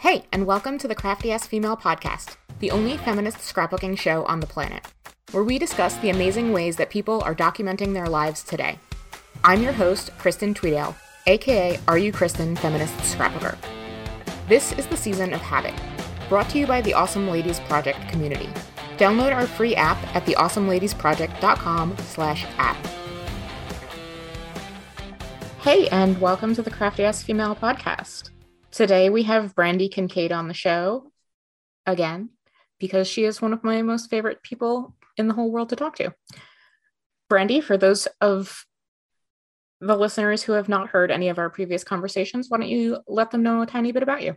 Hey, and welcome to the Crafty Ass Female Podcast, the only feminist scrapbooking show on the planet, where we discuss the amazing ways that people are documenting their lives today. I'm your host, Kristen Tweedale, aka Are You Kristen Feminist Scrapbooker. This is the season of Habit, brought to you by the Awesome Ladies Project community. Download our free app at theawesomeladiesproject.com slash app. Hey, and welcome to the Crafty Ass Female Podcast. Today we have Brandi Kincaid on the show again because she is one of my most favorite people in the whole world to talk to. Brandi, for those of the listeners who have not heard any of our previous conversations, why don't you let them know a tiny bit about you?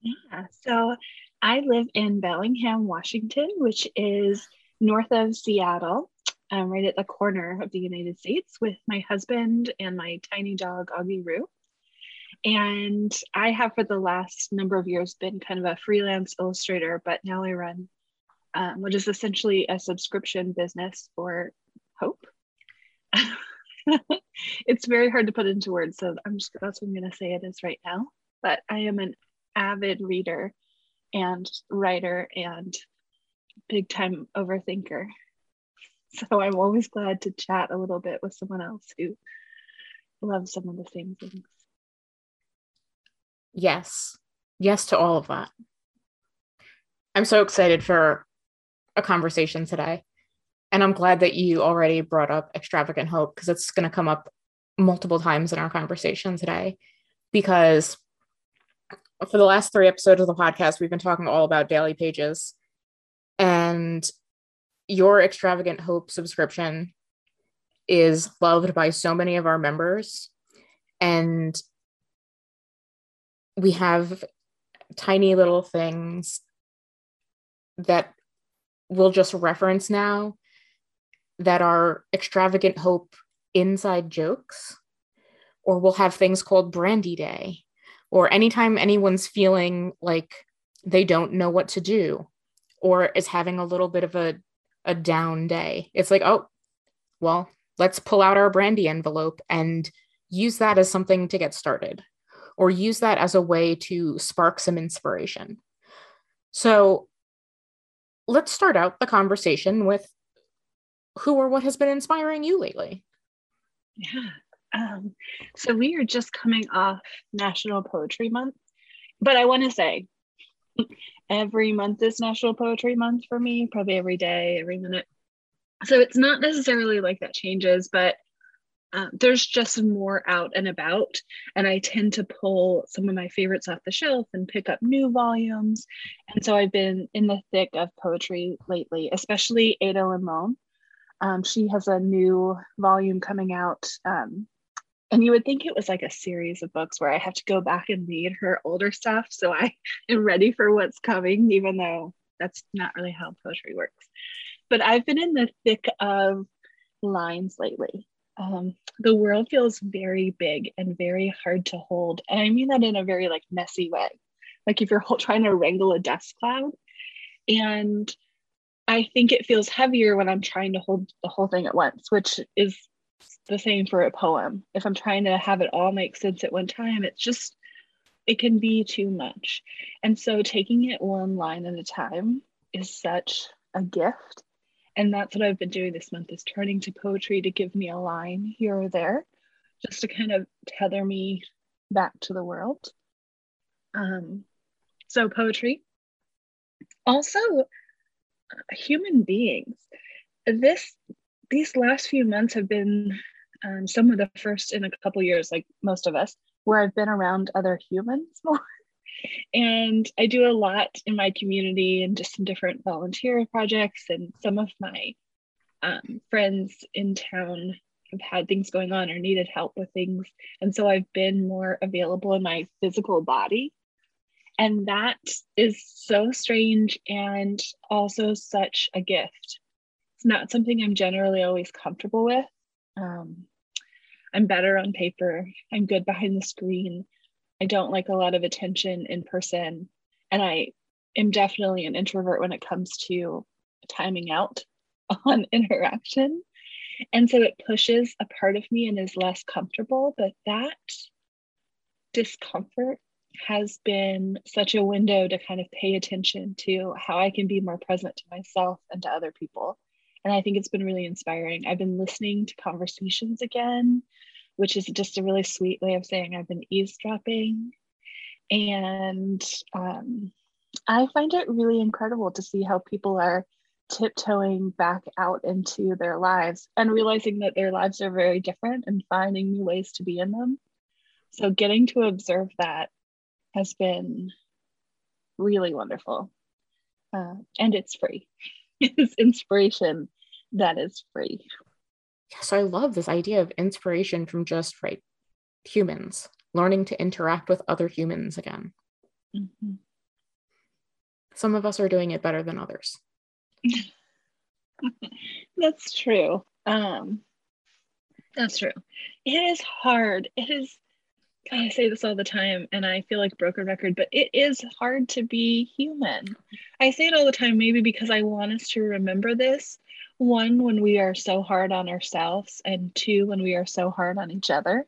Yeah, so I live in Bellingham, Washington, which is north of Seattle, um, right at the corner of the United States, with my husband and my tiny dog, Augie Roo. And I have for the last number of years been kind of a freelance illustrator, but now I run um, what is essentially a subscription business for Hope. it's very hard to put into words, so I'm just that's what I'm going to say it is right now. But I am an avid reader and writer and big time overthinker. So I'm always glad to chat a little bit with someone else who loves some of the same things. Yes. Yes to all of that. I'm so excited for a conversation today. And I'm glad that you already brought up extravagant hope because it's going to come up multiple times in our conversation today. Because for the last three episodes of the podcast, we've been talking all about daily pages. And your extravagant hope subscription is loved by so many of our members. And we have tiny little things that we'll just reference now that are extravagant hope inside jokes or we'll have things called Brandi day or anytime anyone's feeling like they don't know what to do or is having a little bit of a, a down day. It's like oh well let's pull out our Brandi envelope and use that as something to get started or use that as a way to spark some inspiration. So let's start out the conversation with who or what has been inspiring you lately. Yeah. Um, so we are just coming off National Poetry Month, but I want to say every month is National Poetry Month for me, probably every day, every minute. So it's not necessarily like that changes, but uh, there's just more out and about and i tend to pull some of my favorites off the shelf and pick up new volumes. And so i've been in the thick of poetry lately especially Ada Limón. Um, she has a new volume coming out um, and you would think it was like a series of books where i have to go back and read her older stuff so i am ready for what's coming even though that's not really how poetry works. But i've been in the thick of lines lately um, the world feels very big and very hard to hold. And I mean that in a very like messy way. Like if you're trying to wrangle a dust cloud. And I think it feels heavier when I'm trying to hold the whole thing at once, which is the same for a poem. If I'm trying to have it all make sense at one time, it's just, it can be too much. And so taking it one line at a time is such a gift and that's what I've been doing this month is turning to poetry to give me a line here or there, just to kind of tether me back to the world. Um, so poetry. Also, uh, human beings. This these last few months have been um, some of the first in a couple years, like most of us, where I've been around other humans more. And I do a lot in my community and just some different volunteer projects. And some of my um, friends in town have had things going on or needed help with things. And so I've been more available in my physical body. And that is so strange and also such a gift. It's not something I'm generally always comfortable with. Um, I'm better on paper, I'm good behind the screen. I don't like a lot of attention in person. And I am definitely an introvert when it comes to timing out on interaction. And so it pushes a part of me and is less comfortable. But that discomfort has been such a window to kind of pay attention to how I can be more present to myself and to other people. And I think it's been really inspiring. I've been listening to conversations again, which is just a really sweet way of saying I've been eavesdropping. And um, I find it really incredible to see how people are tiptoeing back out into their lives and realizing that their lives are very different and finding new ways to be in them. So, getting to observe that has been really wonderful. Uh, and it's free. it's inspiration that is free. So I love this idea of inspiration from just right humans, learning to interact with other humans again. Mm-hmm. Some of us are doing it better than others. that's true. Um, that's true. It is hard. It is I say this all the time and I feel like broken record, but it is hard to be human. I say it all the time, maybe because I want us to remember this. One, when we are so hard on ourselves, and two, when we are so hard on each other.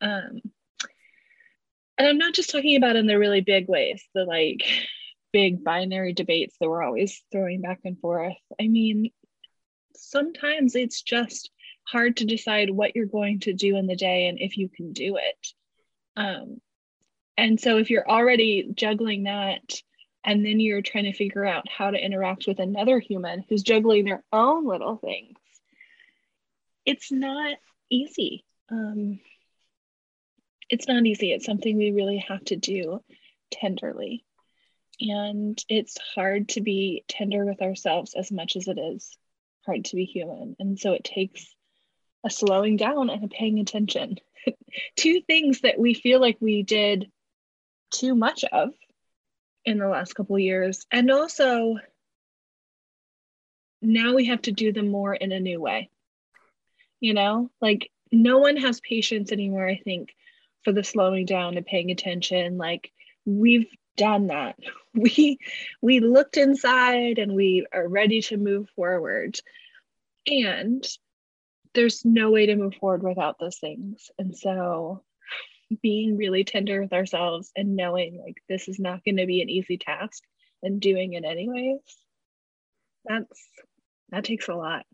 Um, and I'm not just talking about in the really big ways, the like big binary debates that we're always throwing back and forth. I mean, sometimes it's just hard to decide what you're going to do in the day and if you can do it. Um, and so if you're already juggling that, and then you're trying to figure out how to interact with another human who's juggling their own little things, it's not easy. Um, it's not easy. It's something we really have to do tenderly. And it's hard to be tender with ourselves as much as it is hard to be human. And so it takes a slowing down and a paying attention. Two things that we feel like we did too much of in the last couple years. And also, now we have to do them more in a new way. You know, like no one has patience anymore, I think, for the slowing down and paying attention. Like we've done that. We we looked inside and we are ready to move forward. And there's no way to move forward without those things. And so being really tender with ourselves and knowing like this is not going to be an easy task and doing it anyways, that's that takes a lot.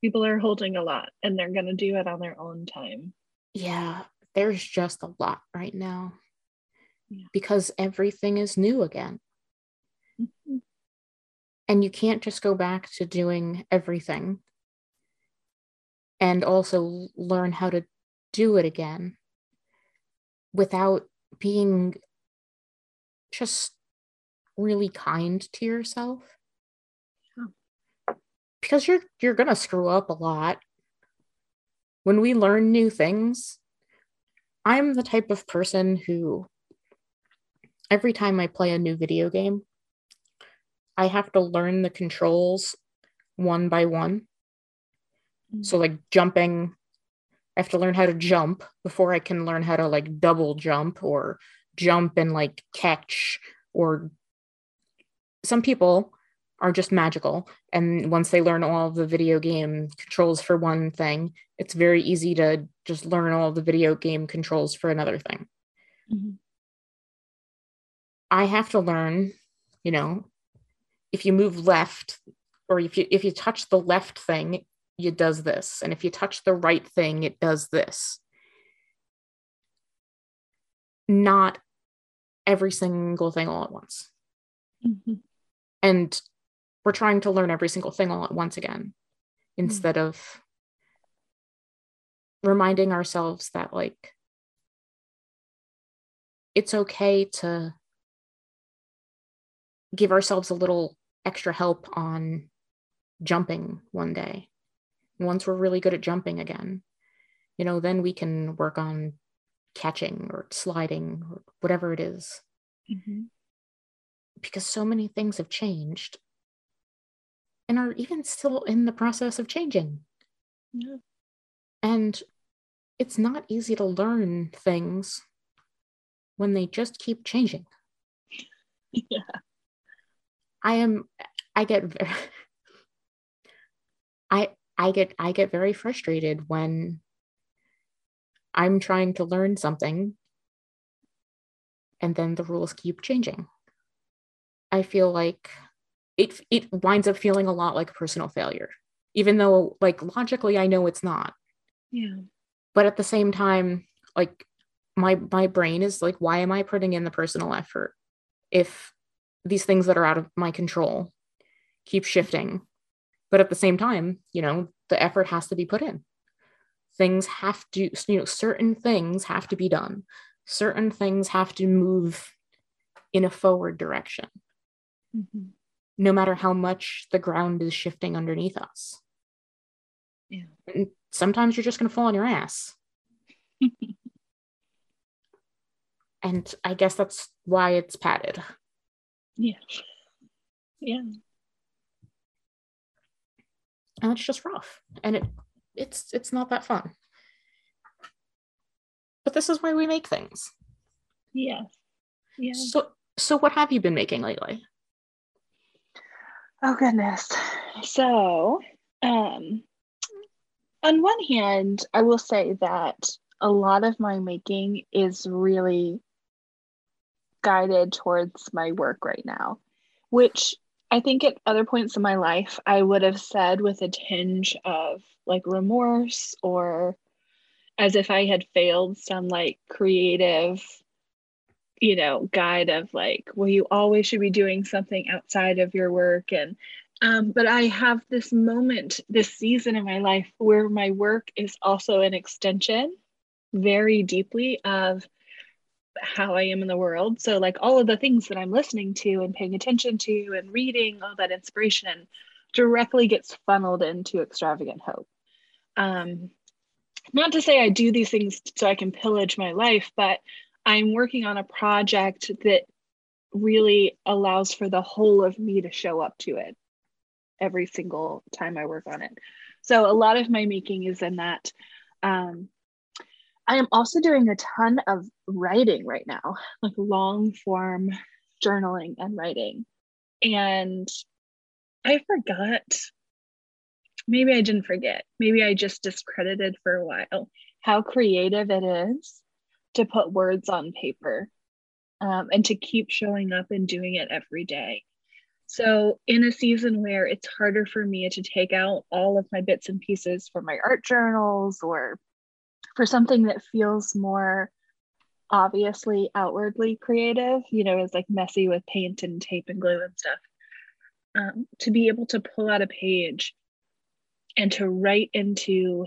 People are holding a lot and they're going to do it on their own time. Yeah, there's just a lot right now yeah. because everything is new again. Mm-hmm. And you can't just go back to doing everything and also learn how to do it again without being just really kind to yourself. Because you're you're going to screw up a lot. When we learn new things i'm the type of person who every time i play a new video game i have to learn the controls one by one. Mm. So like jumping, I have to learn how to jump before I can learn how to like double jump or jump and like catch or some people are just magical and once they learn all the video game controls for one thing it's very easy to just learn all the video game controls for another thing mm-hmm. i have to learn you know if you move left or if you if you touch the left thing it does this. And if you touch the right thing, it does this. Not every single thing all at once. Mm-hmm. And we're trying to learn every single thing all at once again instead mm-hmm. of reminding ourselves that, like, it's okay to give ourselves a little extra help on jumping one day once we're really good at jumping again, you know, then we can work on catching or sliding or whatever it is. Mm-hmm. Because so many things have changed and are even still in the process of changing. Yeah. And it's not easy to learn things when they just keep changing. Yeah. I am I get very I I get I get very frustrated when I'm trying to learn something and then the rules keep changing. I feel like it it winds up feeling a lot like personal failure, even though like logically I know it's not. Yeah. But at the same time, like my my brain is like, why am I putting in the personal effort if these things that are out of my control keep shifting? But at the same time, you know, the effort has to be put in. Things have to, you know, certain things have to be done. Certain things have to move in a forward direction Mhm. no matter how much the ground is shifting underneath us. Yeah. And sometimes you're just going to fall on your ass. and I guess that's why it's padded. Yeah. Yeah. And it's just rough. And it it's it's not that fun. But this is why we make things. Yeah. Yeah. So so what have you been making lately? Oh goodness. So, um on one hand, I will say that a lot of my making is really guided towards my work right now, which I think at other points in my life I would have said with a tinge of like remorse or as if I had failed some like creative you know guide of like well you always should be doing something outside of your work. And um, but i have this moment this season in my life where my work is also an extension very deeply of how i am in the world so like all of the things that i'm listening to and paying attention to and reading all that inspiration directly gets funneled into extravagant hope um, not to say i do these things so i can pillage my life but I'm working on a project that really allows for the whole of me to show up to it every single time I work on it. So a lot of my making is in that. Um, I am also doing a ton of writing right now, like long form journaling and writing. And I forgot, maybe I didn't forget, maybe I just discredited for a while how creative it is to put words on paper um, and to keep showing up and doing it every day. So, in a season where it's harder for me to take out all of my bits and pieces for my art journals or for something that feels more obviously outwardly creative, you know, is like messy with paint and tape and glue and stuff, um, to be able to pull out a page and to write into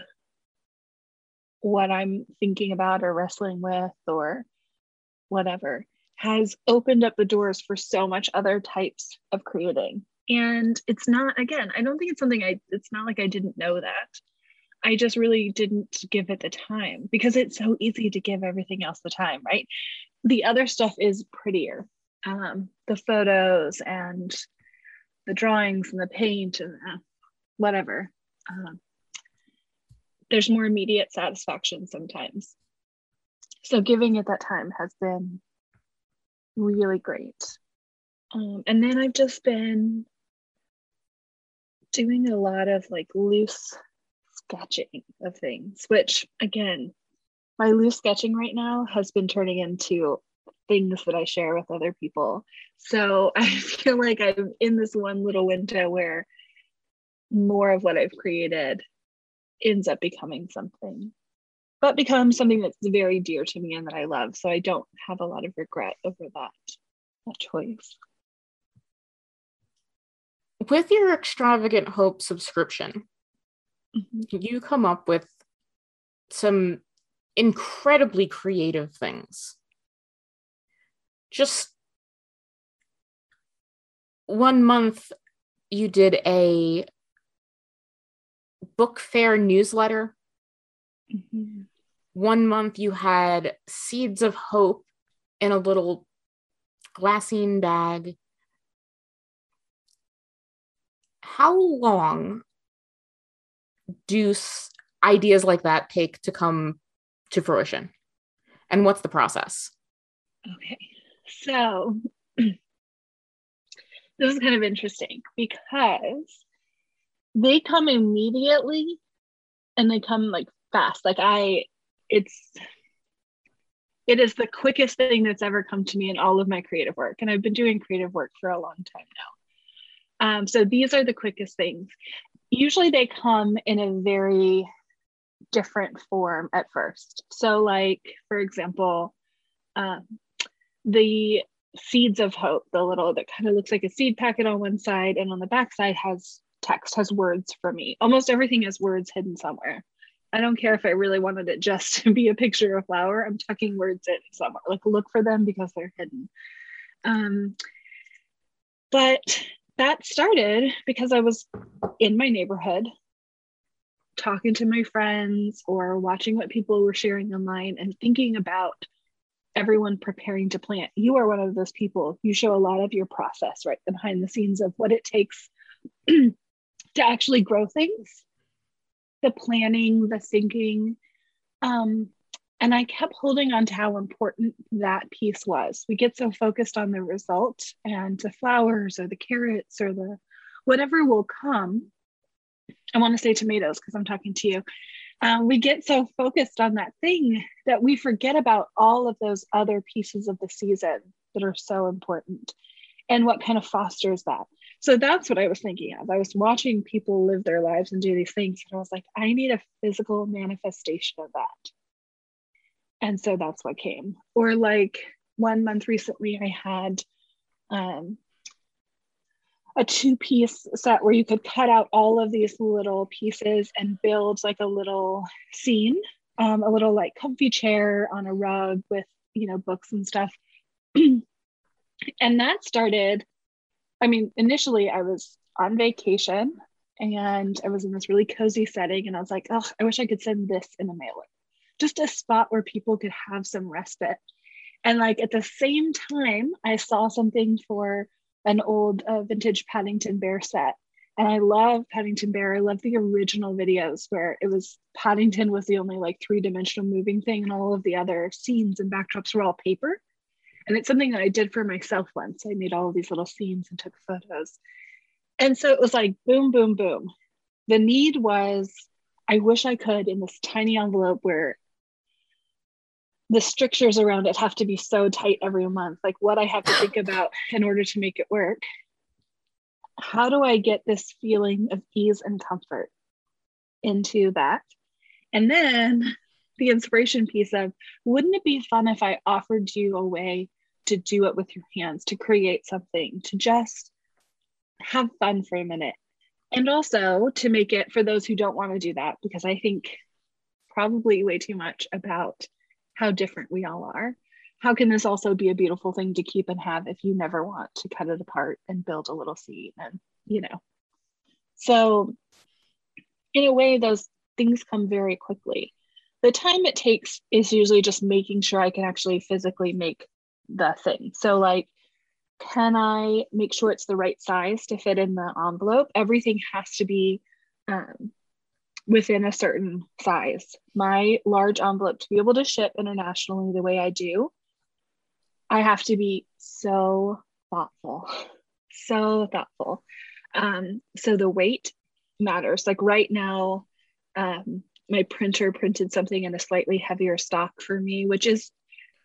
what I'm thinking about or wrestling with or whatever has opened up the doors for so much other types of creating. And it's not, again, I don't think it's something I, it's not like I didn't know that. I just really didn't give it the time because it's so easy to give everything else the time, right? The other stuff is prettier. Um, the photos and the drawings and the paint and the whatever. Um, there's more immediate satisfaction sometimes. So giving it that time has been really great. Um, and then I've just been doing a lot of like loose sketching of things, which again, my loose sketching right now has been turning into things that I share with other people. So I feel like I'm in this one little window where more of what I've created ends up becoming something but becomes something that's very dear to me and that I love. So I don't have a lot of regret over that, that choice. With your extravagant hope subscription. You come up with some incredibly creative things. Just one month, you did a book fair newsletter. Mm-hmm. One month you had seeds of hope in a little glassine bag. How long do ideas like that take to come to fruition? And what's the process? Okay. So this is kind of interesting because they come immediately and they come like fast. Like I it's it is the quickest thing that's ever come to me in all of my creative work. And I've been doing creative work for a long time now. Um, so these are the quickest things. Usually they come in a very different form at first. So, like, for example, um, the seeds of hope, the little that kind of looks like a seed packet on one side, and on the back side has text, has words for me. Almost everything has words hidden somewhere. I don't care if I really wanted it just to be a picture of a flower. I'm tucking words in somewhere. Like look for them because they're hidden. Um, but that started because I was in my neighborhood talking to my friends or watching what people were sharing online and thinking about everyone preparing to plant. You are one of those people. You show a lot of your process right behind the scenes of what it takes to actually grow things the planning, the thinking. Um, and I kept holding on to how important that piece was. We get so focused on the result and the flowers or the carrots or the whatever will come. I want to say tomatoes because I'm talking to you. Um, we get so focused on that thing that we forget about all of those other pieces of the season that are so important and what kind of fosters that. So that's what I was thinking of. I was watching people live their lives and do these things. And I was like, I need a physical manifestation of that. And so that's what came. Or like one month recently, I had um, a two piece set where you could cut out all of these little pieces and build like a little scene, um, a little like comfy chair on a rug with, you know, books and stuff. and that started I mean, initially I was on vacation and I was in this really cozy setting, and I was like, oh, I wish I could send this in a mailer, just a spot where people could have some respite. And like at the same time, I saw something for an old uh, vintage Paddington Bear set. And I love Paddington Bear. I love the original videos where it was Paddington was the only like three dimensional moving thing, and all of the other scenes and backdrops were all paper. And it's something that I did for myself once. I made all of these little scenes and took photos. And so it was like boom, boom, boom. The need was, I wish I could in this tiny envelope where the strictures around it have to be so tight every month, like what I have to think about in order to make it work. How do I get this feeling of ease and comfort into that? And then the inspiration piece of wouldn't it be fun if I offered you a way to do it with your hands, to create something, to just have fun for a minute? And also to make it for those who don't want to do that, because I think probably way too much about how different we all are. How can this also be a beautiful thing to keep and have if you never want to cut it apart and build a little seed and, you know? So, in a way, those things come very quickly the time it takes is usually just making sure I can actually physically make the thing. So, like, can I make sure it's the right size to fit in the envelope? Everything has to be um, within a certain size. My large envelope to be able to ship internationally the way I do, I have to be so thoughtful, so thoughtful. Um, so the weight matters. Like right now, um, my printer printed something in a slightly heavier stock for me, which is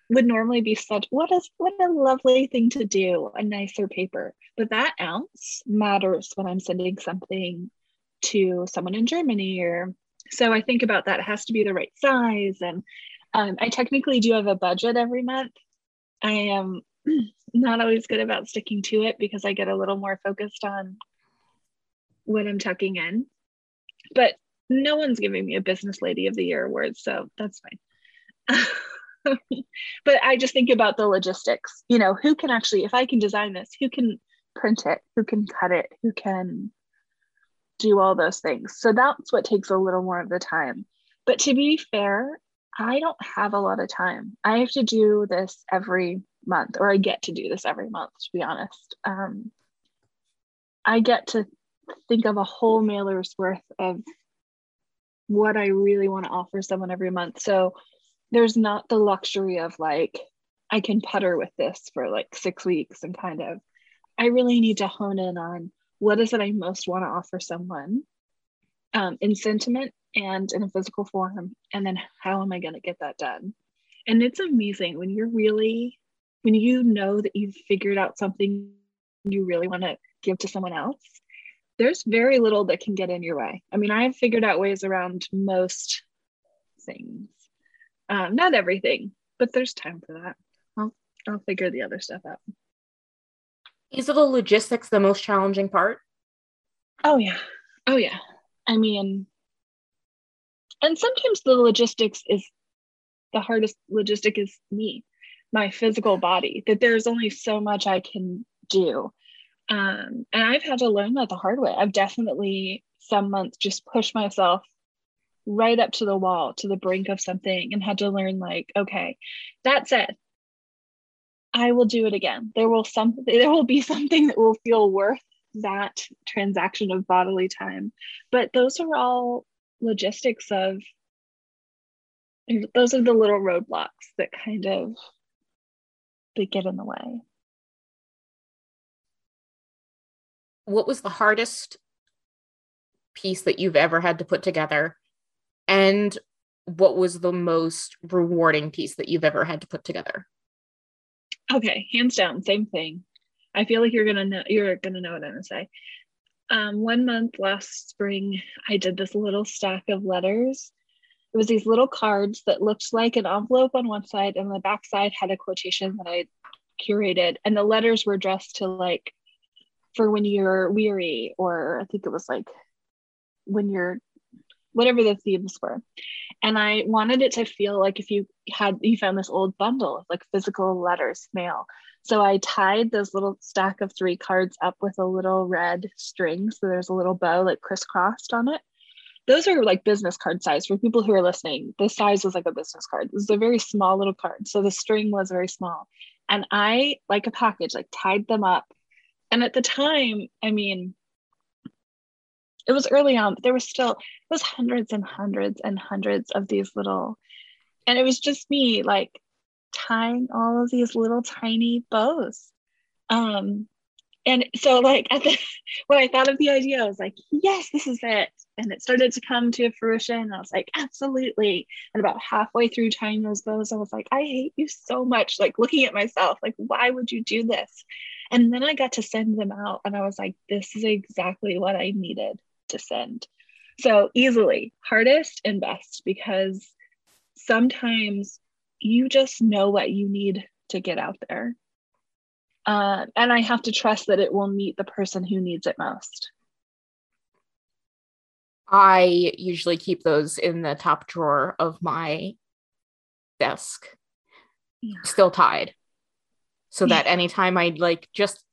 would normally be such what is what a lovely thing to do, a nicer paper. But that ounce matters when I'm sending something to someone in Germany or so I think about that. It has to be the right size. And um, I technically do have a budget every month. I am not always good about sticking to it because I get a little more focused on what I'm tucking in. But no one's giving me a business lady of the year award so that's fine but i just think about the logistics you know who can actually if i can design this who can print it who can cut it who can do all those things. So that's what takes a little more of the time. But to be fair i don't have a lot of time. I have to do this every month or i get to do this every month to be honest. Um, i get to think of a whole mailer's worth of what I really want to offer someone every month. So there's not the luxury of like, I can putter with this for like six weeks and kind of, I really need to hone in on what is it I most want to offer someone um, in sentiment and in a physical form. And then how am I going to get that done? And it's amazing when you're really, when you know that you've figured out something you really want to give to someone else, there's very little that can get in your way. I mean, I've figured out ways around most things. Um, not everything, but there's time for that. I'll I'll figure the other stuff out. Is the logistics the most challenging part? Oh yeah. Oh yeah. I mean, and sometimes the logistics is the hardest logistic is me, my physical body, that there's only so much I can do. Um, and I've had to learn that the hard way. I've definitely some months just pushed myself right up to the wall, to the brink of something, and had to learn, like, okay, that said, I will do it again. There will some there will be something that will feel worth that transaction of bodily time. But those are all logistics of those are the little roadblocks that kind of they get in the way. What was the hardest piece that you've ever had to put together? And what was the most rewarding piece that you've ever had to put together? Okay, hands down, same thing. I feel like you're gonna know you're gonna know what I'm gonna say. Um, one month last spring, I did this little stack of letters. It was these little cards that looked like an envelope on one side, and the back side had a quotation that I curated, and the letters were addressed to like for when you're weary, or I think it was like when you're whatever the themes were. And I wanted it to feel like if you had you found this old bundle of like physical letters, mail. So I tied this little stack of three cards up with a little red string. So there's a little bow like crisscrossed on it. Those are like business card size for people who are listening. The size was like a business card. This is a very small little card. So the string was very small. And I, like a package, like tied them up. And at the time, I mean, it was early on, but there was still, it was hundreds and hundreds and hundreds of these little, and it was just me like tying all of these little tiny bows. Um, and so like at the when I thought of the idea, I was like, yes, this is it. And it started to come to fruition. And I was like, absolutely. And about halfway through tying those bows, I was like, I hate you so much. Like looking at myself, like, why would you do this? And then I got to send them out and I was like, this is exactly what I needed to send. So easily hardest and best because sometimes you just know what you need to get out there. Uh, and I have to trust that it will meet the person who needs it most. I usually keep those in the top drawer of my desk, yeah. still tied, so that anytime I like just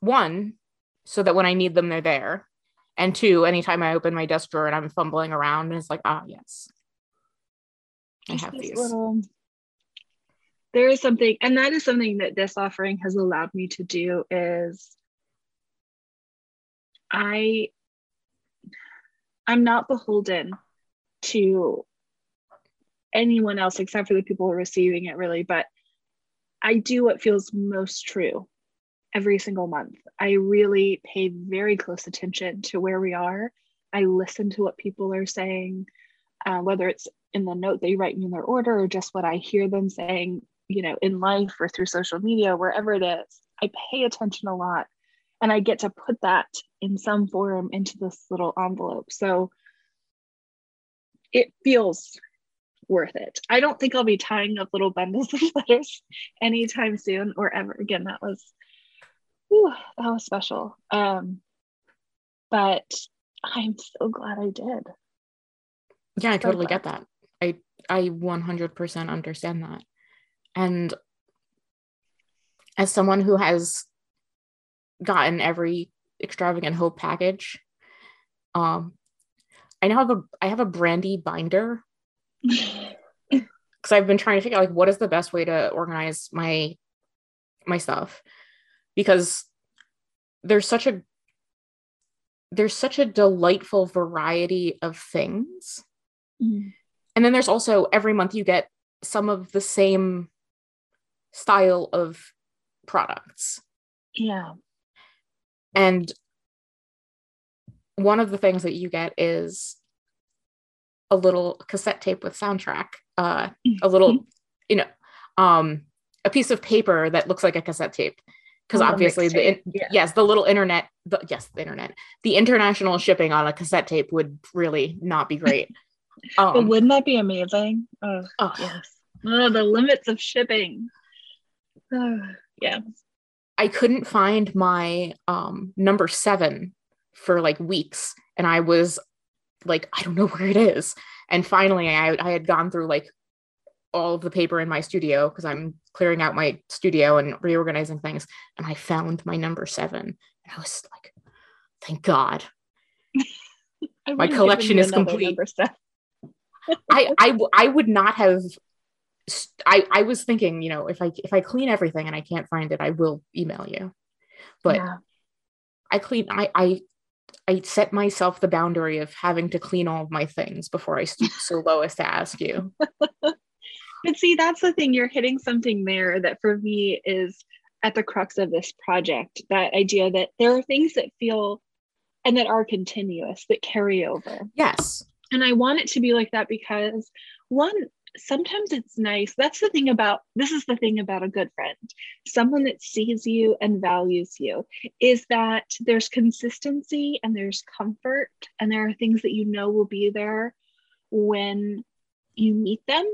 one, so that when I need them, they're there, and two, anytime I open my desk drawer and I'm fumbling around, and it's like, ah, yes, I have these. Little, there is something, and that is something that this offering has allowed me to do is I I'm not beholden to anyone else except for the people receiving it really, but I do what feels most true every single month. I really pay very close attention to where we are. I listen to what people are saying, uh, whether it's in the note they write me in their order or just what I hear them saying, you know, in life or through social media, wherever it is. I pay attention a lot and I get to put that in some form into this little envelope. So it feels worth it. I don't think I'll be tying up little bundles of letters anytime soon or ever again. That was whew, that was special. Um, but I'm so glad I did. Yeah, I totally get that. I I 100% understand that. And as someone who has gotten every extravagant hope package, um, I now have a I have a Brandi binder because I've been trying to figure out like what is the best way to organize my my stuff because there's such a there's such a delightful variety of things. Mm. And then there's also every month you get some of the same style of products. Yeah. And one of the things that you get is a little cassette tape with soundtrack, uh, a little you know, um, a piece of paper that looks like a cassette tape. Because obviously, the in- yeah. yes, the little internet, the, yes, the internet, the international shipping on a cassette tape would really not be great. But Um, wouldn't that be amazing? Oh, oh, yes. Oh, the limits of shipping. Oh, yeah. I couldn't find my um number seven for like weeks, and I was like, I don't know where it is. And finally, I I had gone through like all of the paper in my studio because I'm clearing out my studio and reorganizing things, and I found my number seven. And I was like, thank God. My collection is complete. I. I I would not have. I I was thinking, you know, if I if I clean everything and I can't find it, I will email you. But Yeah. I clean I I I set myself the boundary of having to clean all of my things before I stoop so low as to ask you. But see, that's the thing. You're hitting something there that for me is at the crux of this project that idea that there are things that feel and that are continuous that carry over. Yes. And I want it to be like that because one, sometimes it's nice. That's the thing about this is the thing about a good friend, someone that sees you and values you, is that there's consistency and there's comfort, and there are things that you know will be there when you meet them.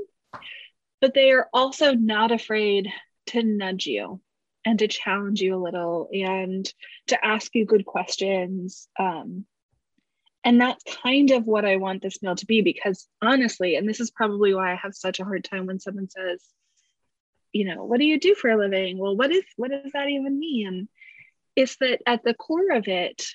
But they are also not afraid to nudge you and to challenge you a little and to ask you good questions. Um, and that's kind of what I want this meal to be because honestly, and this is probably why I have such a hard time when someone says, you know, what do you do for a living? Well, what is what does that even mean? It's that at the core of it,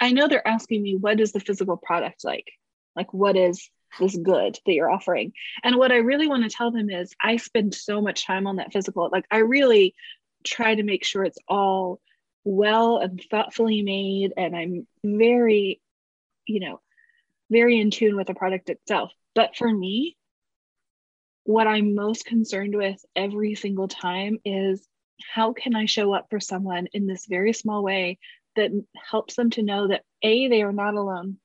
I know they're asking me, what is the physical product like? Like, what is this good that you're offering? And what I really want to tell them is, I spend so much time on that physical. Like, I really try to make sure it's all well and thoughtfully made. And I'm very, you know, very in tune with the product itself. But for me, what I'm most concerned with every single time is how can I show up for someone in this very small way that helps them to know that A, they are not alone.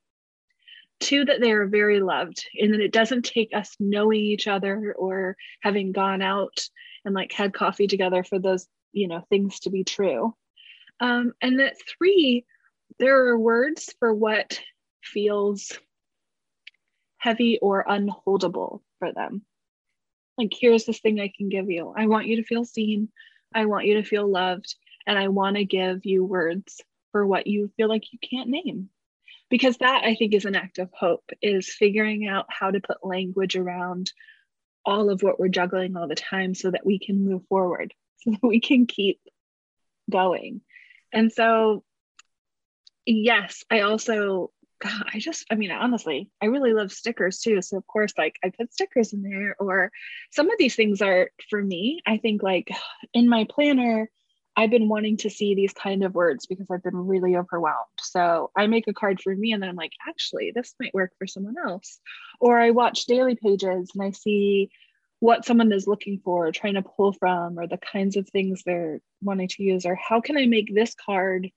Two, that they are very loved and that it doesn't take us knowing each other or having gone out and like had coffee together for those, you know, things to be true. Um, and that three, there are words for what feels heavy or unholdable for them. Like, here's this thing I can give you. I want you to feel seen. I want you to feel loved. And I want to give you words for what you feel like you can't name. Because that I think is an act of hope, is figuring out how to put language around all of what we're juggling all the time so that we can move forward, so that we can keep going. And so, yes, I also God, I just, I mean, honestly, I really love stickers too. So, of course, like I put stickers in there, or some of these things are for me. I think, like in my planner, I've been wanting to see these kind of words because I've been really overwhelmed. So, I make a card for me, and then I'm like, actually, this might work for someone else. Or I watch daily pages and I see what someone is looking for, trying to pull from, or the kinds of things they're wanting to use, or how can I make this card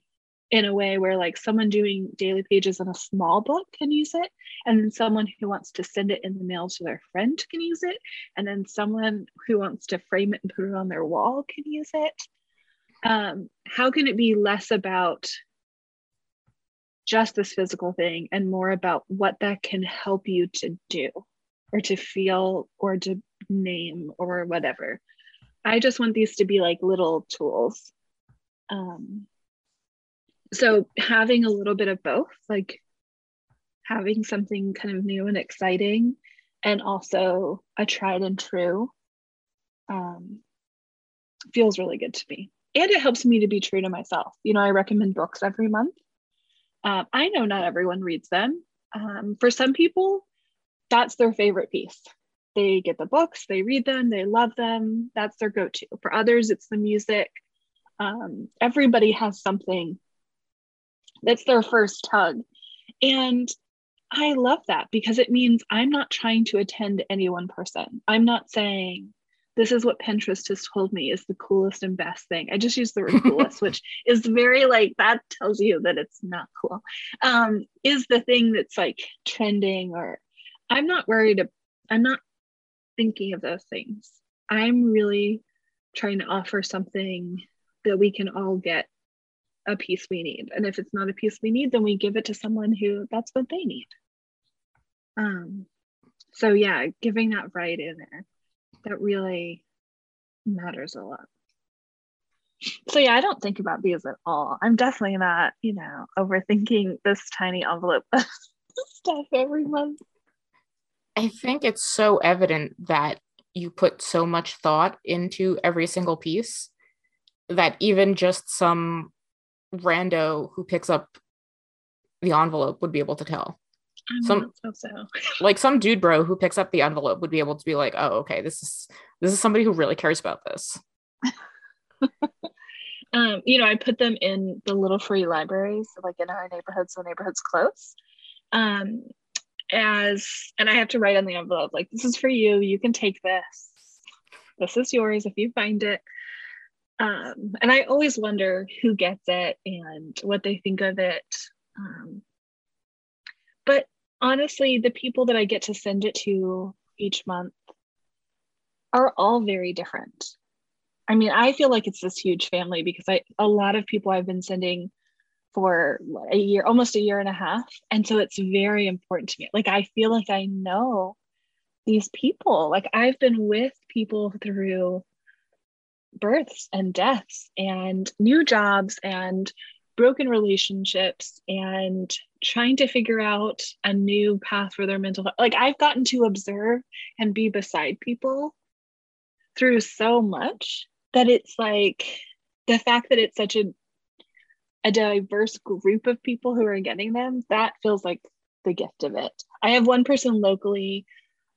in a way where like someone doing daily pages in a small book can use it and then someone who wants to send it in the mail to their friend can use it and then someone who wants to frame it and put it on their wall can use it um, how can it be less about just this physical thing and more about what that can help you to do or to feel or to name or whatever? I just want these to be like little tools. Um, so having a little bit of both like having something kind of new and exciting and also a tried and true um, feels really good to me and it helps me to be true to myself. You know i recommend books every month. Um, i know not everyone reads them. Um, for some people that's their favorite piece. They get the books they read them they love them. That's their go-to. For others it's the music. Um, everybody has something that's their first hug. And I love that because it means I'm not trying to attend any one person. I'm not saying this is what Pinterest has told me is the coolest and best thing. I just use the word coolest, which is very like that tells you that it's not cool. Um, is the thing that's like trending or I'm not worried. I'm not thinking of those things. I'm really trying to offer something that we can all get a piece we need. And if it's not a piece we need, then we give it to someone who that's what they need. Um, so yeah, giving that right in there, that really matters a lot. So yeah, I don't think about these at all. I'm definitely not, you know, overthinking this tiny envelope stuff every month. I think it's so evident that you put so much thought into every single piece that even just some rando who picks up the envelope would be able to tell. Some so. like some dude bro who picks up the envelope would be able to be like, oh, okay, this is this is somebody who really cares about this. um, you know, I put them in the little free libraries, like in our neighborhoods, so the neighborhoods close. Um, as and I have to write on the envelope, like, this is for you, you can take this. This is yours if you find it. Um, and I always wonder who gets it and what they think of it. Um, honestly, the people that I get to send it to each month are all very different. I mean, I feel like it's this huge family because I a lot of people I've been sending for a year, almost a year and a half. And so it's very important to me. Like I feel like I know these people. Like I've been with people through births and deaths and new jobs and broken relationships and trying to figure out a new path for their mental health. Like I've gotten to observe and be beside people through so much that it's like the fact that it's such a a diverse group of people who are getting them, that feels like the gift of it. I have one person locally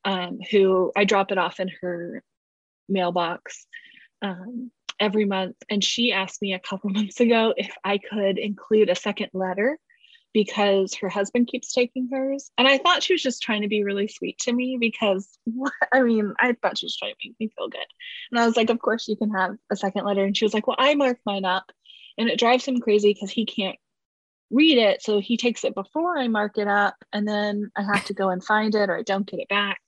um, who I drop it off in her mailbox um, every month. And she asked me a couple months ago if I could include a second letter because her husband keeps taking hers. And I thought she was just trying to be really sweet to me because, I mean, I thought she was trying to make me feel good. And I was like, Of course, you can have a second letter. And she was like, Well, I mark mine up. And it drives him crazy because he can't read it. So he takes it before I mark it up. And then I have to go and find it or I don't get it back.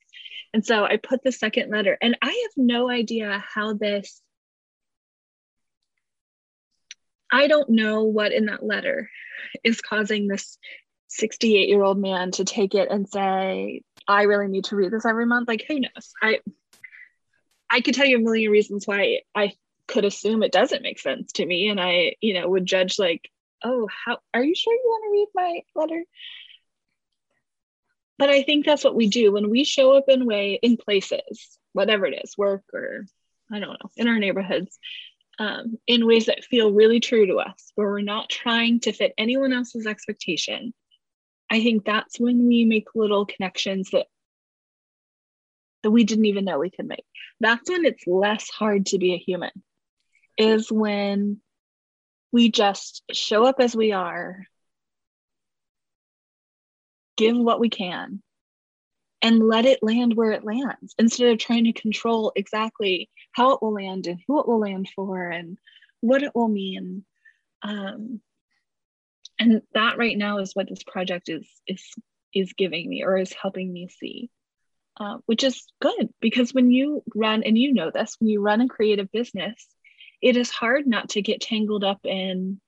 And so I put the second letter, and I have no idea how this. I don't know what in that letter is causing this 68 year old man to take it and say, I really need to read this every month. Like, who knows? I I could tell you a million reasons why I could assume it doesn't make sense to me. And I, you know, would judge like, oh, how are you sure you want to read my letter? but I think that's what we do when we show up in way in places, whatever it is, work or I don't know, in our neighborhoods, um, in ways that feel really true to us, where we're not trying to fit anyone else's expectation. I think that's when we make little connections that that we didn't even know we could make. That's when it's less hard to be a human. Is when we just show up as we are give what we can and let it land where it lands instead of trying to control exactly how it will land and who it will land for and what it will mean. Um, and that right now is what this project is is is giving me or is helping me see uh, which is good because when you run and you know this when you run a creative business it is hard not to get tangled up in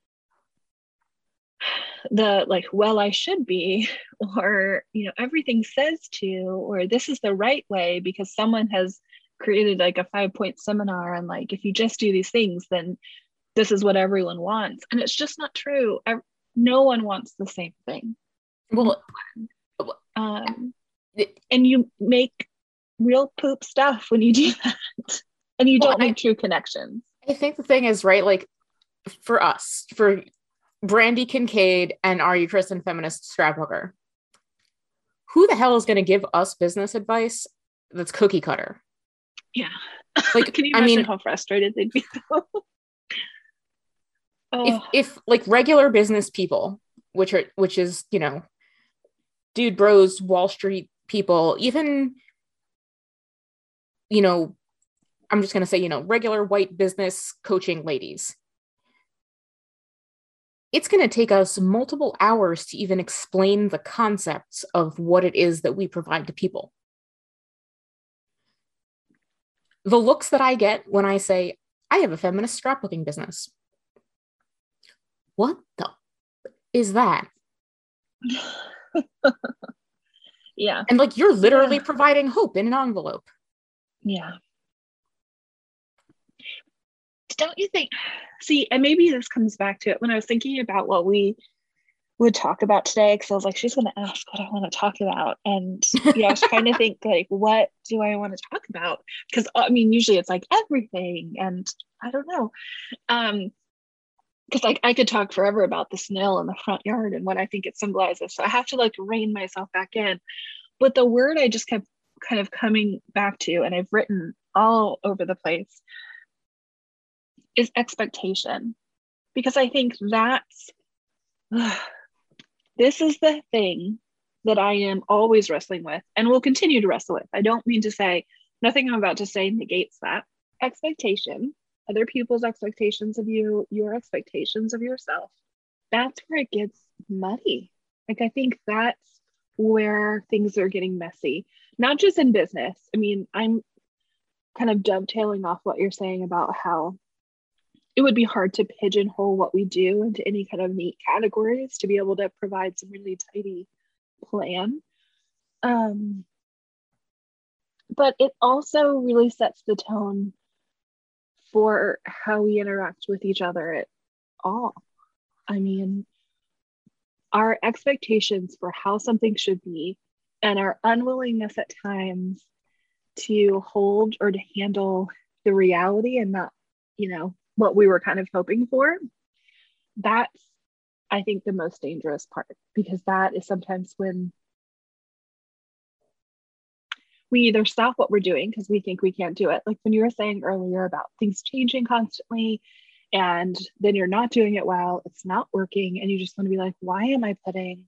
the like well i should be or you know everything says to or this is the right way because someone has created like a five point seminar and like if you just do these things then this is what everyone wants. And it's just not true. No one wants the same thing. Well um, and you make real poop stuff when you do that. And you don't make true connections. I think the thing is right like for us for Brandi Kincaid and Are You Christian Feminist Scrapbooker. Who the hell is going to give us business advice that's cookie cutter? Yeah. Like, can you imagine I mean, how frustrated they'd be? oh. if, if like regular business people, which are which is you know, dude bros, Wall Street people, even you know, I'm just gonna say you know, regular white business coaching ladies it's going to take us multiple hours to even explain the concepts of what it is that we provide to people. The looks that I get when I say, I have a feminist scrapbooking business. What the is that? yeah. And like you're literally yeah. providing hope in an envelope. Yeah. Don't you think? See, and maybe this comes back to it when I was thinking about what we would talk about today because I was like, she's going to ask what I want to talk about. And yeah, I was trying to think, like, what do I want to talk about? Because I mean, usually it's like everything. And I don't know. Um, because like I could talk forever about the snail in the front yard and what I think it symbolizes. So I have to like rein myself back in. But the word I just kept kind of coming back to, and I've written all over the place, is expectation. Because I think that's this is the thing that I am always wrestling with and will continue to wrestle with. I don't mean to say nothing I'm about to say negates that. Expectation other people's expectations of you, your expectations of yourself. That's where it gets muddy. Like, I think that's where things are getting messy, not just in business. I mean, I'm kind of dovetailing off what you're saying about how it would be hard to pigeonhole what we do into any kind of neat categories to be able to provide some really tidy plan. Um, but it also really sets the tone for how we interact with each other at all. I mean, our expectations for how something should be and our unwillingness at times to hold or to handle the reality and not, you know, what we were kind of hoping for. That's, I think, the most dangerous part because that is sometimes when we either stop what we're doing because we think we can't do it. Like when you were saying earlier about things changing constantly, and then you're not doing it well, it's not working, and you just want to be like, why am I putting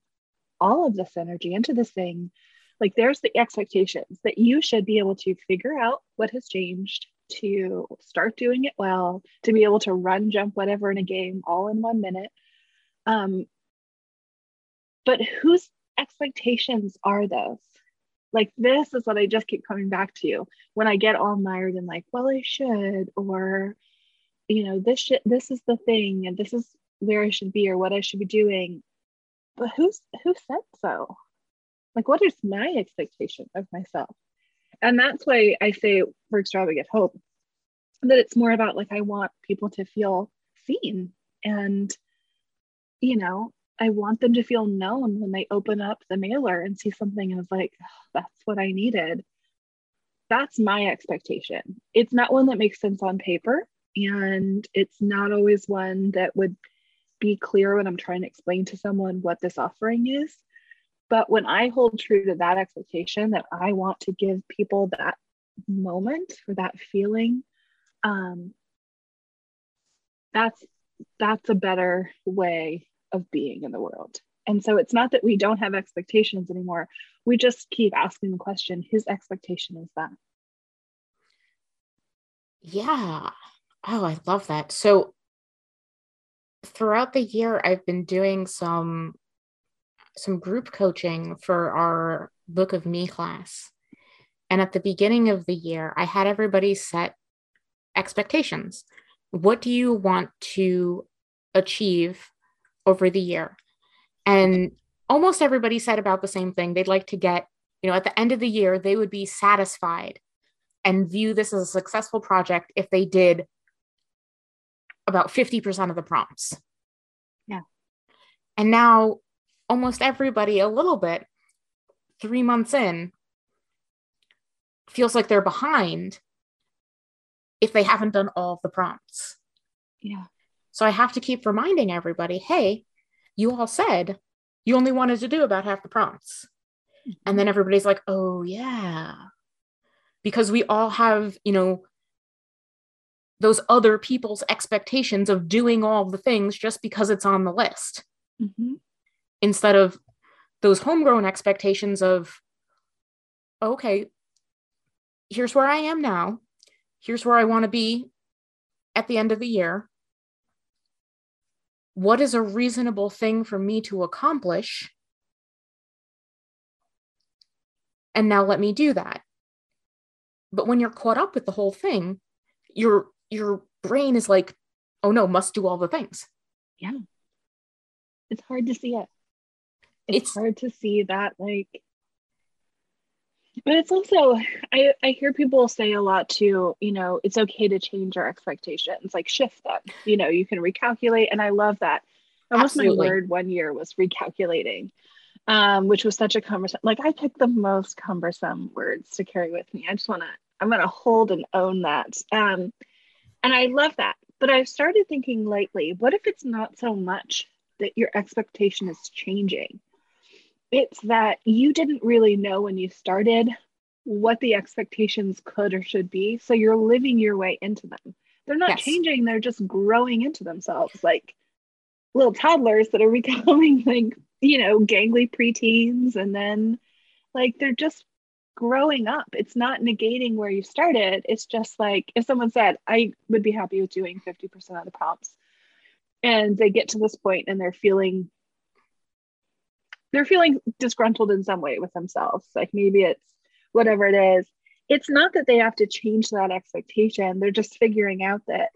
all of this energy into this thing? Like there's the expectations that you should be able to figure out what has changed, to start doing it well, to be able to run, jump, whatever in a game all in one minute. Um, but whose expectations are those? like this is what I just keep coming back to you when I get all mired in like, well, I should, or you know, this shit, this is the thing, and this is where I should be or what I should be doing. But who's who said so? Like, what is my expectation of myself? And that's why I say for extravagant hope that it's more about like I want people to feel seen and you know I want them to feel known when they open up the mailer and see something and it's like, oh, that's what I needed. That's my expectation. It's not one that makes sense on paper. And it's not always one that would be clear when I'm trying to explain to someone what this offering is. But when I hold true to that expectation that I want to give people that moment or that feeling, um, that's that's a better way of being in the world. And so it's not that we don't have expectations anymore. We just keep asking the question whose expectation is that? Yeah. Oh, I love that. So throughout the year I've been doing some some group coaching for our book of me class. And at the beginning of the year, I had everybody set expectations. What do you want to achieve over the year. And almost everybody said about the same thing. They'd like to get, you know, at the end of the year, they would be satisfied and view this as a successful project if they did about 50% of the prompts. Yeah. And now almost everybody, a little bit, three months in, feels like they're behind if they haven't done all of the prompts. Yeah. So I have to keep reminding everybody hey, you all said you only wanted to do about half the prompts. And then everybody's like, oh, yeah. Because we all have, you know, those other people's expectations of doing all the things just because it's on the list. Mm-hmm. Instead of those homegrown expectations of, okay, here's where I am now. Here's where I want to be at the end of the year what is a reasonable thing for me to accomplish? And now let me do that. But when you're caught up with the whole thing, your your brain is like, oh no, must do all the things. Yeah. It's hard to see it. It's, it's hard to see that like but it's also I, I hear people say a lot too you know it's okay to change our expectations like shift them. You know you can recalculate and i love that. Almost my word one year was recalculating um, which was such a cumbersome like i picked the most cumbersome words to carry with me. I just want to i'm going to hold and own that um, and i love that. But i've started thinking lately what if it's not so much that your expectation is changing it's that you didn't really know when you started what the expectations could or should be. So you're living your way into them. They're not yes. changing, they're just growing into themselves like little toddlers that are becoming like, you know, gangly preteens. And then like they're just growing up. It's not negating where you started. It's just like if someone said, I would be happy with doing 50% of the prompts. And they get to this point and they're feeling they're feeling disgruntled in some way with themselves. Like maybe it's whatever it is. It's not that they have to change that expectation. They're just figuring out that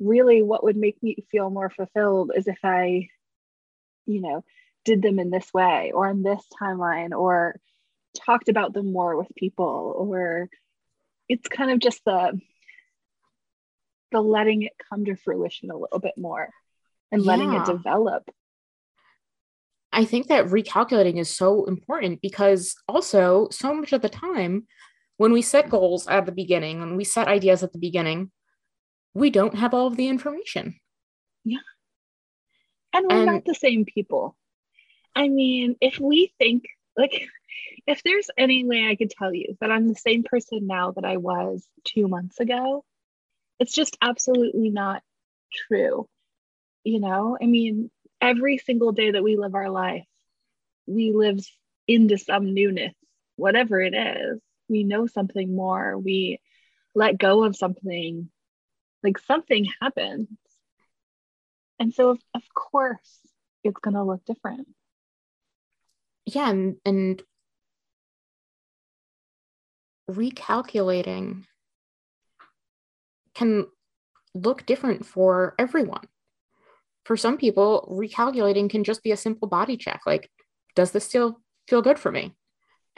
really what would make me feel more fulfilled is if I, you know, did them in this way or in this timeline or talked about them more with people or it's kind of just the the letting it come to fruition a little bit more and yeah. letting it develop I think that recalculating is so important because also so much of the time when we set goals at the beginning, when we set ideas at the beginning, we don't have all of the information. Yeah. And we're and, not the same people. I mean, if we think like if there's any way I could tell you that I'm the same person now that I was 2 months ago, it's just absolutely not true. You know, I mean, every single day that we live our life, we live into some newness, whatever it is. We know something more. We let go of something, like something happens. And so, of, of course, it's going to look different. Yeah. And, and recalculating can look different for everyone for some people, recalculating can just be a simple body check. Like, does this still feel good for me?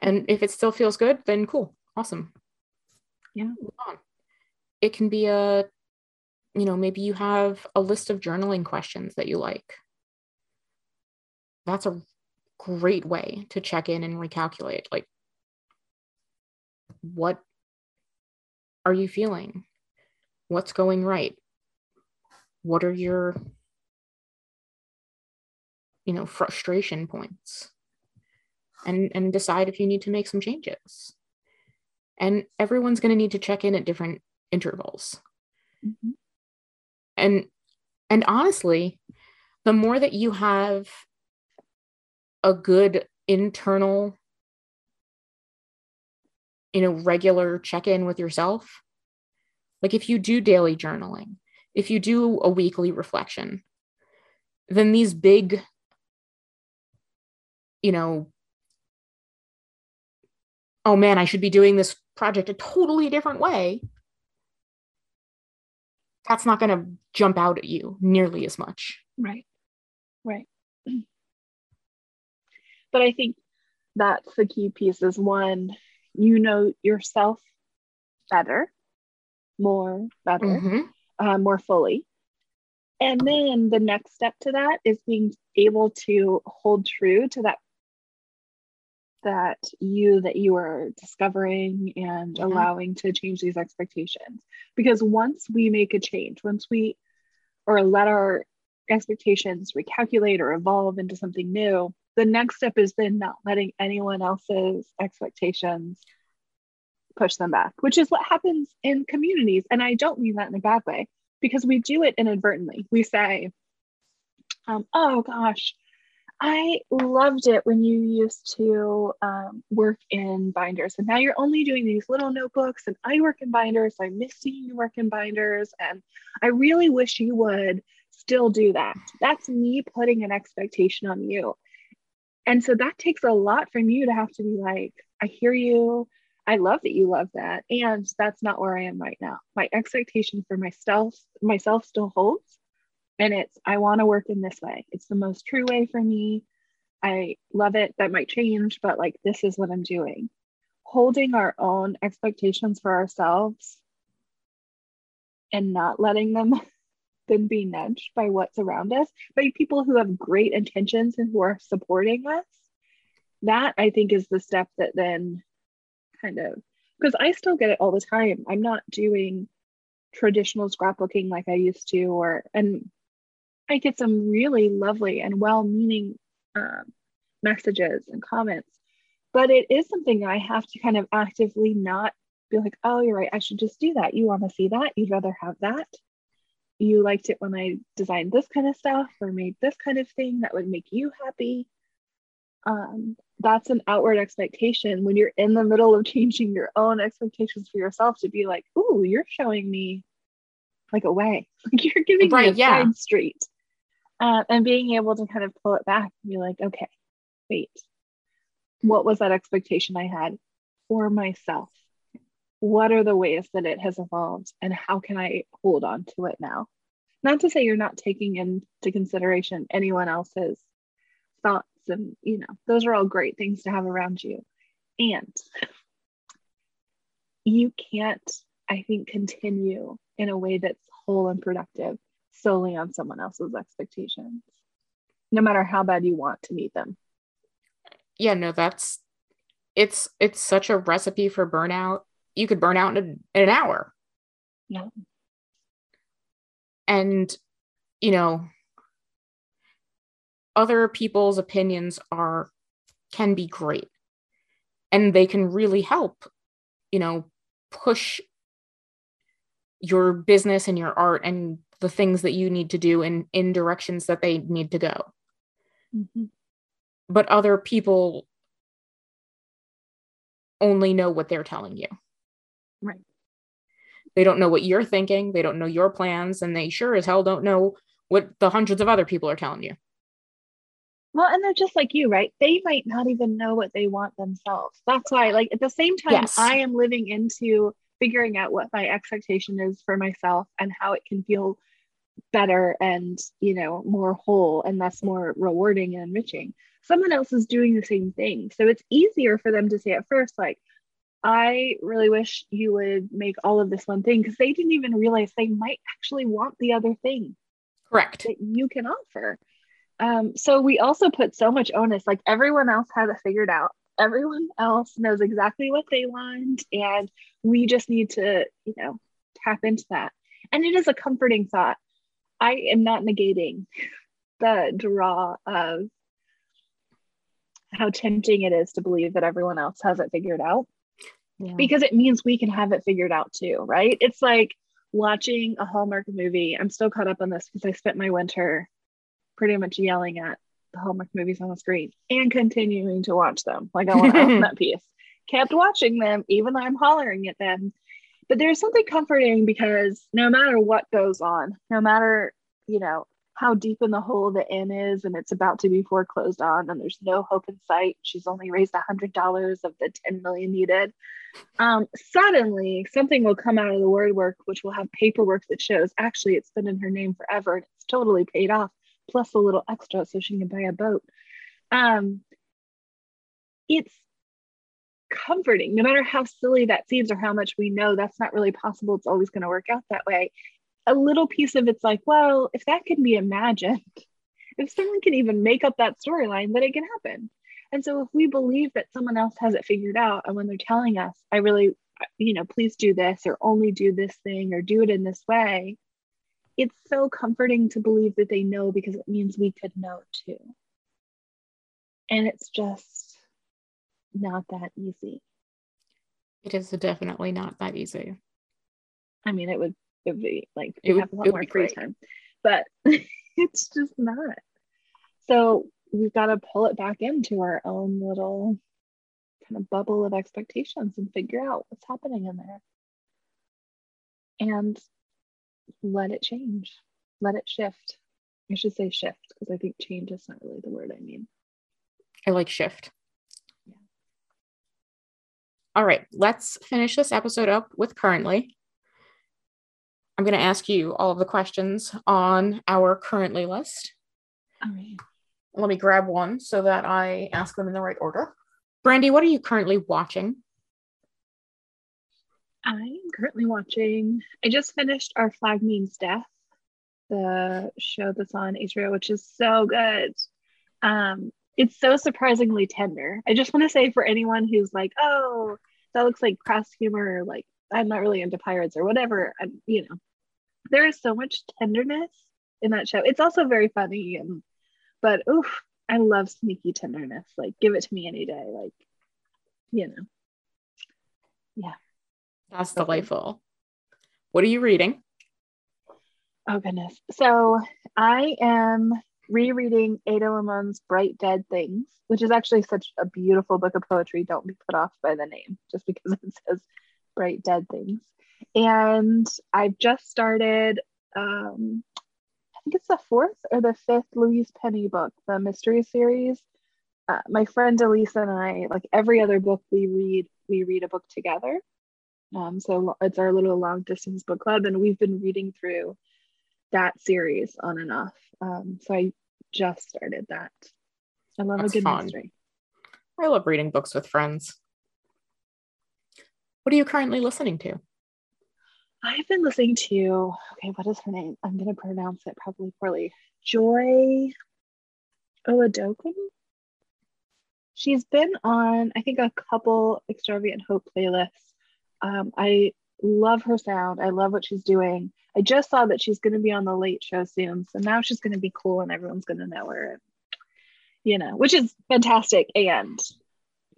And if it still feels good, then cool, awesome. Yeah. It can be a, you know, maybe you have a list of journaling questions that you like. That's a great way to check in and recalculate. Like, what are you feeling? What's going right? What are your you know frustration points and and decide if you need to make some changes and everyone's going to need to check in at different intervals mm-hmm. and and honestly the more that you have a good internal you know regular check-in with yourself like if you do daily journaling if you do a weekly reflection then these big you know, oh man, I should be doing this project a totally different way, that's not going to jump out at you nearly as much. Right. Right. But I think that's the key piece is one, you know yourself better, more better, mm-hmm. uh, more fully. And then the next step to that is being able to hold true to that that you that you are discovering and mm-hmm. allowing to change these expectations. Because once we make a change once we or let our expectations recalculate or evolve into something new the next step is then not letting anyone else's expectations push them back which is what happens in communities. And i don't mean that in a bad way because we do it inadvertently. We say um, oh gosh I loved it when you used to um, work in binders, and now you're only doing these little notebooks. And I work in binders. I miss seeing you work in binders, and I really wish you would still do that. That's me putting an expectation on you, and so that takes a lot from you to have to be like, I hear you. I love that you love that. And that's not where I am right now. My expectation for myself, myself still holds. And it's I want to work in this way. It's the most true way for me. I love it. That might change, but like this is what I'm doing. Holding our own expectations for ourselves and not letting them then be nudged by what's around us, by people who have great intentions and who are supporting us. That I think is the step that then kind of because I still get it all the time. I'm not doing traditional scrapbooking like I used to, or and I get some really lovely and well-meaning um, messages and comments, but it is something that I have to kind of actively not be like, oh, you're right, I should just do that. You want to see that? You'd rather have that. You liked it when I designed this kind of stuff or made this kind of thing that would make you happy. Um, that's an outward expectation when you're in the middle of changing your own expectations for yourself to be like, "Ooh, you're showing me like a way, like you're giving right, me a yeah. side street," uh, and being able to kind of pull it back and be like, "Okay, wait, what was that expectation I had for myself? What are the ways that it has evolved, and how can I hold on to it now?" Not to say you're not taking into consideration anyone else's thoughts and you know those are all great things to have around you and you can't i think continue in a way that's whole and productive solely on someone else's expectations no matter how bad you want to meet them. Yeah no that's it's it's such a recipe for burnout. You could burn out in, a, in an hour. Yeah. And you know other people's opinions are can be great. And they can really help you know push your business and your art and the things that you need to do in in directions that they need to go mm-hmm. but other people only know what they're telling you right they don't know what you're thinking they don't know your plans and they sure as hell don't know what the hundreds of other people are telling you well, and they're just like you, right? They might not even know what they want themselves. That's why, like, at the same time, yes. I am living into figuring out what my expectation is for myself and how it can feel better and, you know, more whole and thus more rewarding and enriching. Someone else is doing the same thing. So it's easier for them to say at first, like, I really wish you would make all of this one thing because they didn't even realize they might actually want the other thing. Correct. That you can offer. Um, so we also put so much onus, like everyone else has it figured out. Everyone else knows exactly what they want, and we just need to, you know, tap into that. And it is a comforting thought. I am not negating the draw of how tempting it is to believe that everyone else has it figured out yeah. because it means we can have it figured out too, right? It's like watching a Hallmark movie. I'm still caught up on this because I spent my winter pretty much yelling at the Hallmark movies on the screen and continuing to watch them. Like I want to own that piece. Kept watching them, even though I'm hollering at them. But there's something comforting because no matter what goes on, no matter, you know, how deep in the hole the inn is and it's about to be foreclosed on and there's no hope in sight. She's only raised a hundred dollars of the 10 million needed. Um, suddenly something will come out of the word work, which will have paperwork that shows actually it's been in her name forever and it's totally paid off plus a little extra so she can buy a boat. Um, it's comforting, no matter how silly that seems or how much we know that's not really possible. It's always going to work out that way. A little piece of it's like, well, if that can be imagined, if someone can even make up that storyline, then it can happen. And so if we believe that someone else has it figured out, and when they're telling us, I really, you know, please do this or only do this thing or do it in this way, it's so comforting to believe that they know because it means we could know too. And it's just not that easy. It is definitely not that easy. I mean, it would, it would be like it would, have a lot more free time, but it's just not. So we've got to pull it back into our own little kind of bubble of expectations and figure out what's happening in there. And let it change, let it shift. I should say shift because I think change is not really the word I mean. I like shift. All right, let's finish this episode up with currently. I'm going to ask you all of the questions on our currently list. All right. Let me grab one so that I ask them in the right order. Brandi, what are you currently watching? I'm currently watching, I just finished Our Flag Means Death, the show that's on HBO, which is so good. Um, it's so surprisingly tender. I just want to say for anyone who's like, oh, that looks like crass humor, or like I'm not really into pirates or whatever, I'm, you know, there is so much tenderness in that show. It's also very funny and but oof, I love sneaky tenderness. Like give it to me any day. Like, you know. Yeah. That's delightful. What are you reading? Oh goodness. So I am rereading Ada Limón's Bright Dead Things, which is actually such a beautiful book of poetry. Don't be put off by the name just because it says Bright Dead Things. And I've just started um, I think it's the fourth or the fifth Louise Penny book, the mystery series. Uh, my friend Elise and I, like every other book we read, we read a book together. Um, so it's our little long distance book club, and we've been reading through that series on and off. Um, so I just started that. I love That's a good fun. mystery. I love reading books with friends. What are you currently listening to? I've been listening to, okay, what is her name? I'm going to pronounce it probably poorly. Joy Oladokun. She's been on, I think, a couple Extravagant Hope playlists. Um, I love her sound. I love what she's doing. I just saw that she's going to be on the late show soon. So now she's going to be cool and everyone's going to know her. You know, which is fantastic. And,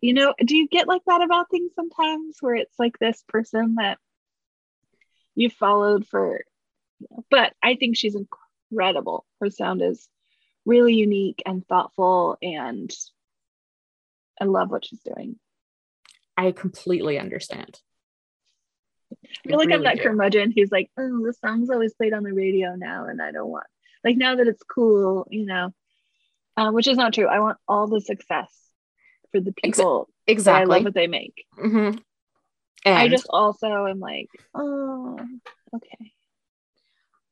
you know, do you get like that about things sometimes where it's like this person that you followed for but i think she's incredible her sound is really unique and thoughtful and i love what she's doing i completely understand I feel like really I'm that curmudgeon who's like, oh, the song's always played on the radio now, and I don't want like now that it's cool, you know, uh, which is not true. I want all the success for the people. Exactly, I love what they make. Mm-hmm. And I just also am like, oh, okay.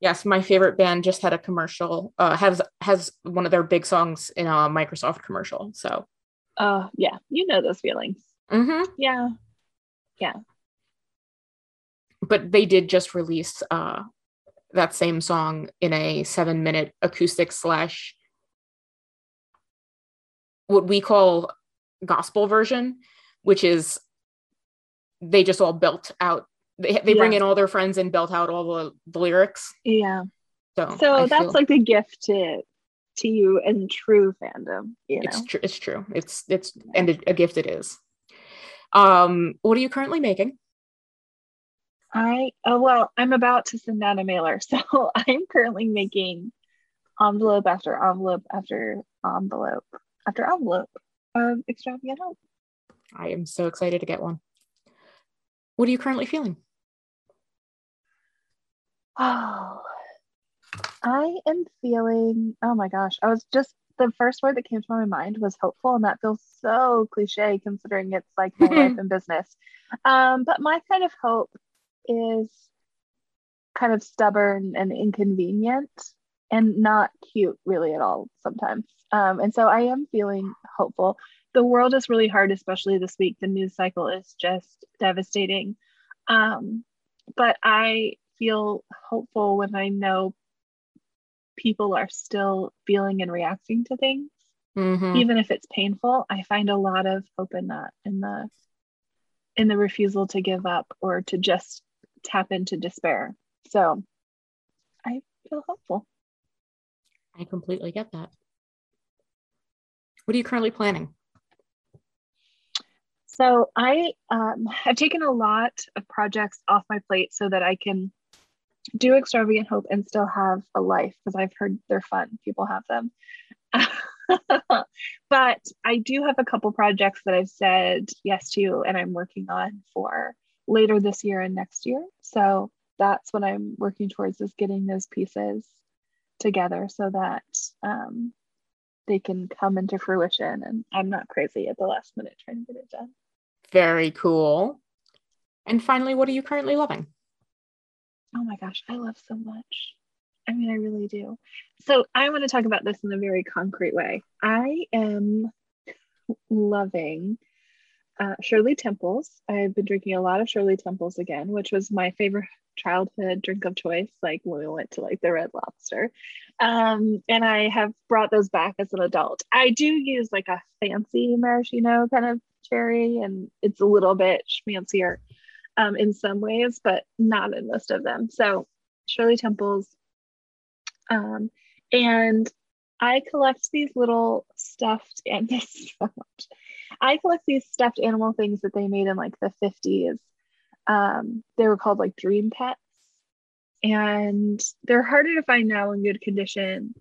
Yes, my favorite band just had a commercial. Uh, has has one of their big songs in a Microsoft commercial. So. Oh uh, yeah, you know those feelings. Mm-hmm. Yeah, yeah. But they did just release uh, that same song in a seven-minute acoustic slash what we call gospel version, which is they just all built out they, they yeah. bring in all their friends and built out all the, the lyrics. Yeah. So so I that's feel, like a gift to to you and true fandom you know? it's true it's true. It's it's and a, a gift it is. Um what are you currently making i oh well i'm about to send out a mailer so i'm currently making envelope after envelope after envelope after envelope of extravagant hope i am so excited to get one what are you currently feeling? Oh, I am feeling, oh my gosh, I was just, the first word that came to my mind was hopeful, and that feels so cliche considering it's like my life and business. Um, but my kind of hope is kind of stubborn and inconvenient and not cute really at all sometimes. Um, and so I am feeling hopeful the world is really hard, especially this week. The news cycle is just devastating. Um, but I feel hopeful when I know people are still feeling and reacting to things, mm-hmm. even if it's painful. I find a lot of hope in that, in the in the refusal to give up or to just tap into despair. So I feel hopeful. I completely get that. What are you currently planning? So I um, have taken a lot of projects off my plate so that I can do extravagant hope and still have a life because I've heard they're fun. People have them. but I do have a couple projects that I've said yes to and I'm working on for later this year and next year. So that's what I'm working towards is getting those pieces together so that um, they can come into fruition and I'm not crazy at the last minute trying to get it done. Very cool. And finally, what are you currently loving? Oh my gosh, I love so much. I mean, I really do. So, I want to talk about this in a very concrete way. I am loving uh, Shirley Temples. I've been drinking a lot of Shirley Temples again, which was my favorite childhood drink of choice, like when we went to like the Red Lobster. Um, and I have brought those back as an adult. I do use like a fancy maraschino kind of cherry, and it's a little bit schmancier um, in some ways, but not in most of them. So Shirley Temples. Um, and I collect these little stuffed and this so much. I collect these stuffed animal things that they made in like the 50s. Um, they were called like dream pets. And they're harder to find now in good condition.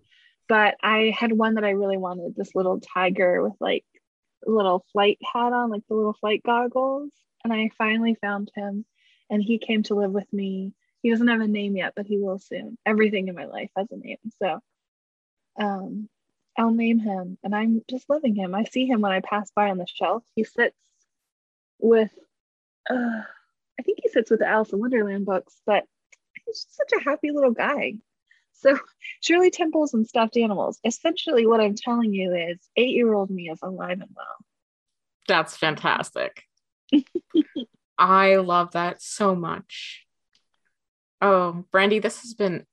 But I had one that I really wanted this little tiger with like a little flight hat on, like the little flight goggles. And I finally found him and he came to live with me. He doesn't have a name yet, but he will soon. Everything in my life has a name. So um, I'll name him and I'm just loving him. I see him when I pass by on the shelf. He sits with, uh, I think he sits with the Alice in Wonderland books, but he's just such a happy little guy. So, Shirley Temples and stuffed animals. Essentially, what I'm telling you is eight year old me is alive and well. That's fantastic. I love that so much. Oh, Brandi, this has been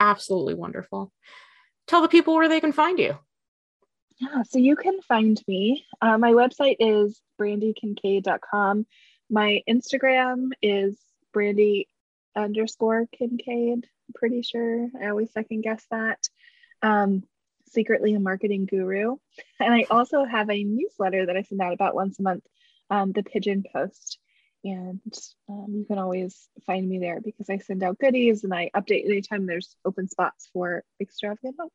absolutely wonderful tell the people where they can find you. Yeah, so you can find me. Uh, my website is brandikincaid.com. My Instagram is brandi underscore kincaid. I'm pretty sure. I always second guess that. Um, secretly a marketing guru. And I also have a newsletter that I send out about once a month, um, the Pigeon Post. And um, you can always find me there because I send out goodies and I update anytime there's open spots for extravagant hope.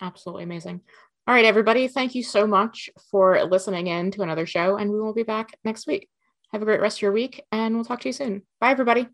Absolutely amazing. All right, everybody, thank you so much for listening in to another show, and we will be back next week. Have a great rest of your week, and we'll talk to you soon. Bye, everybody.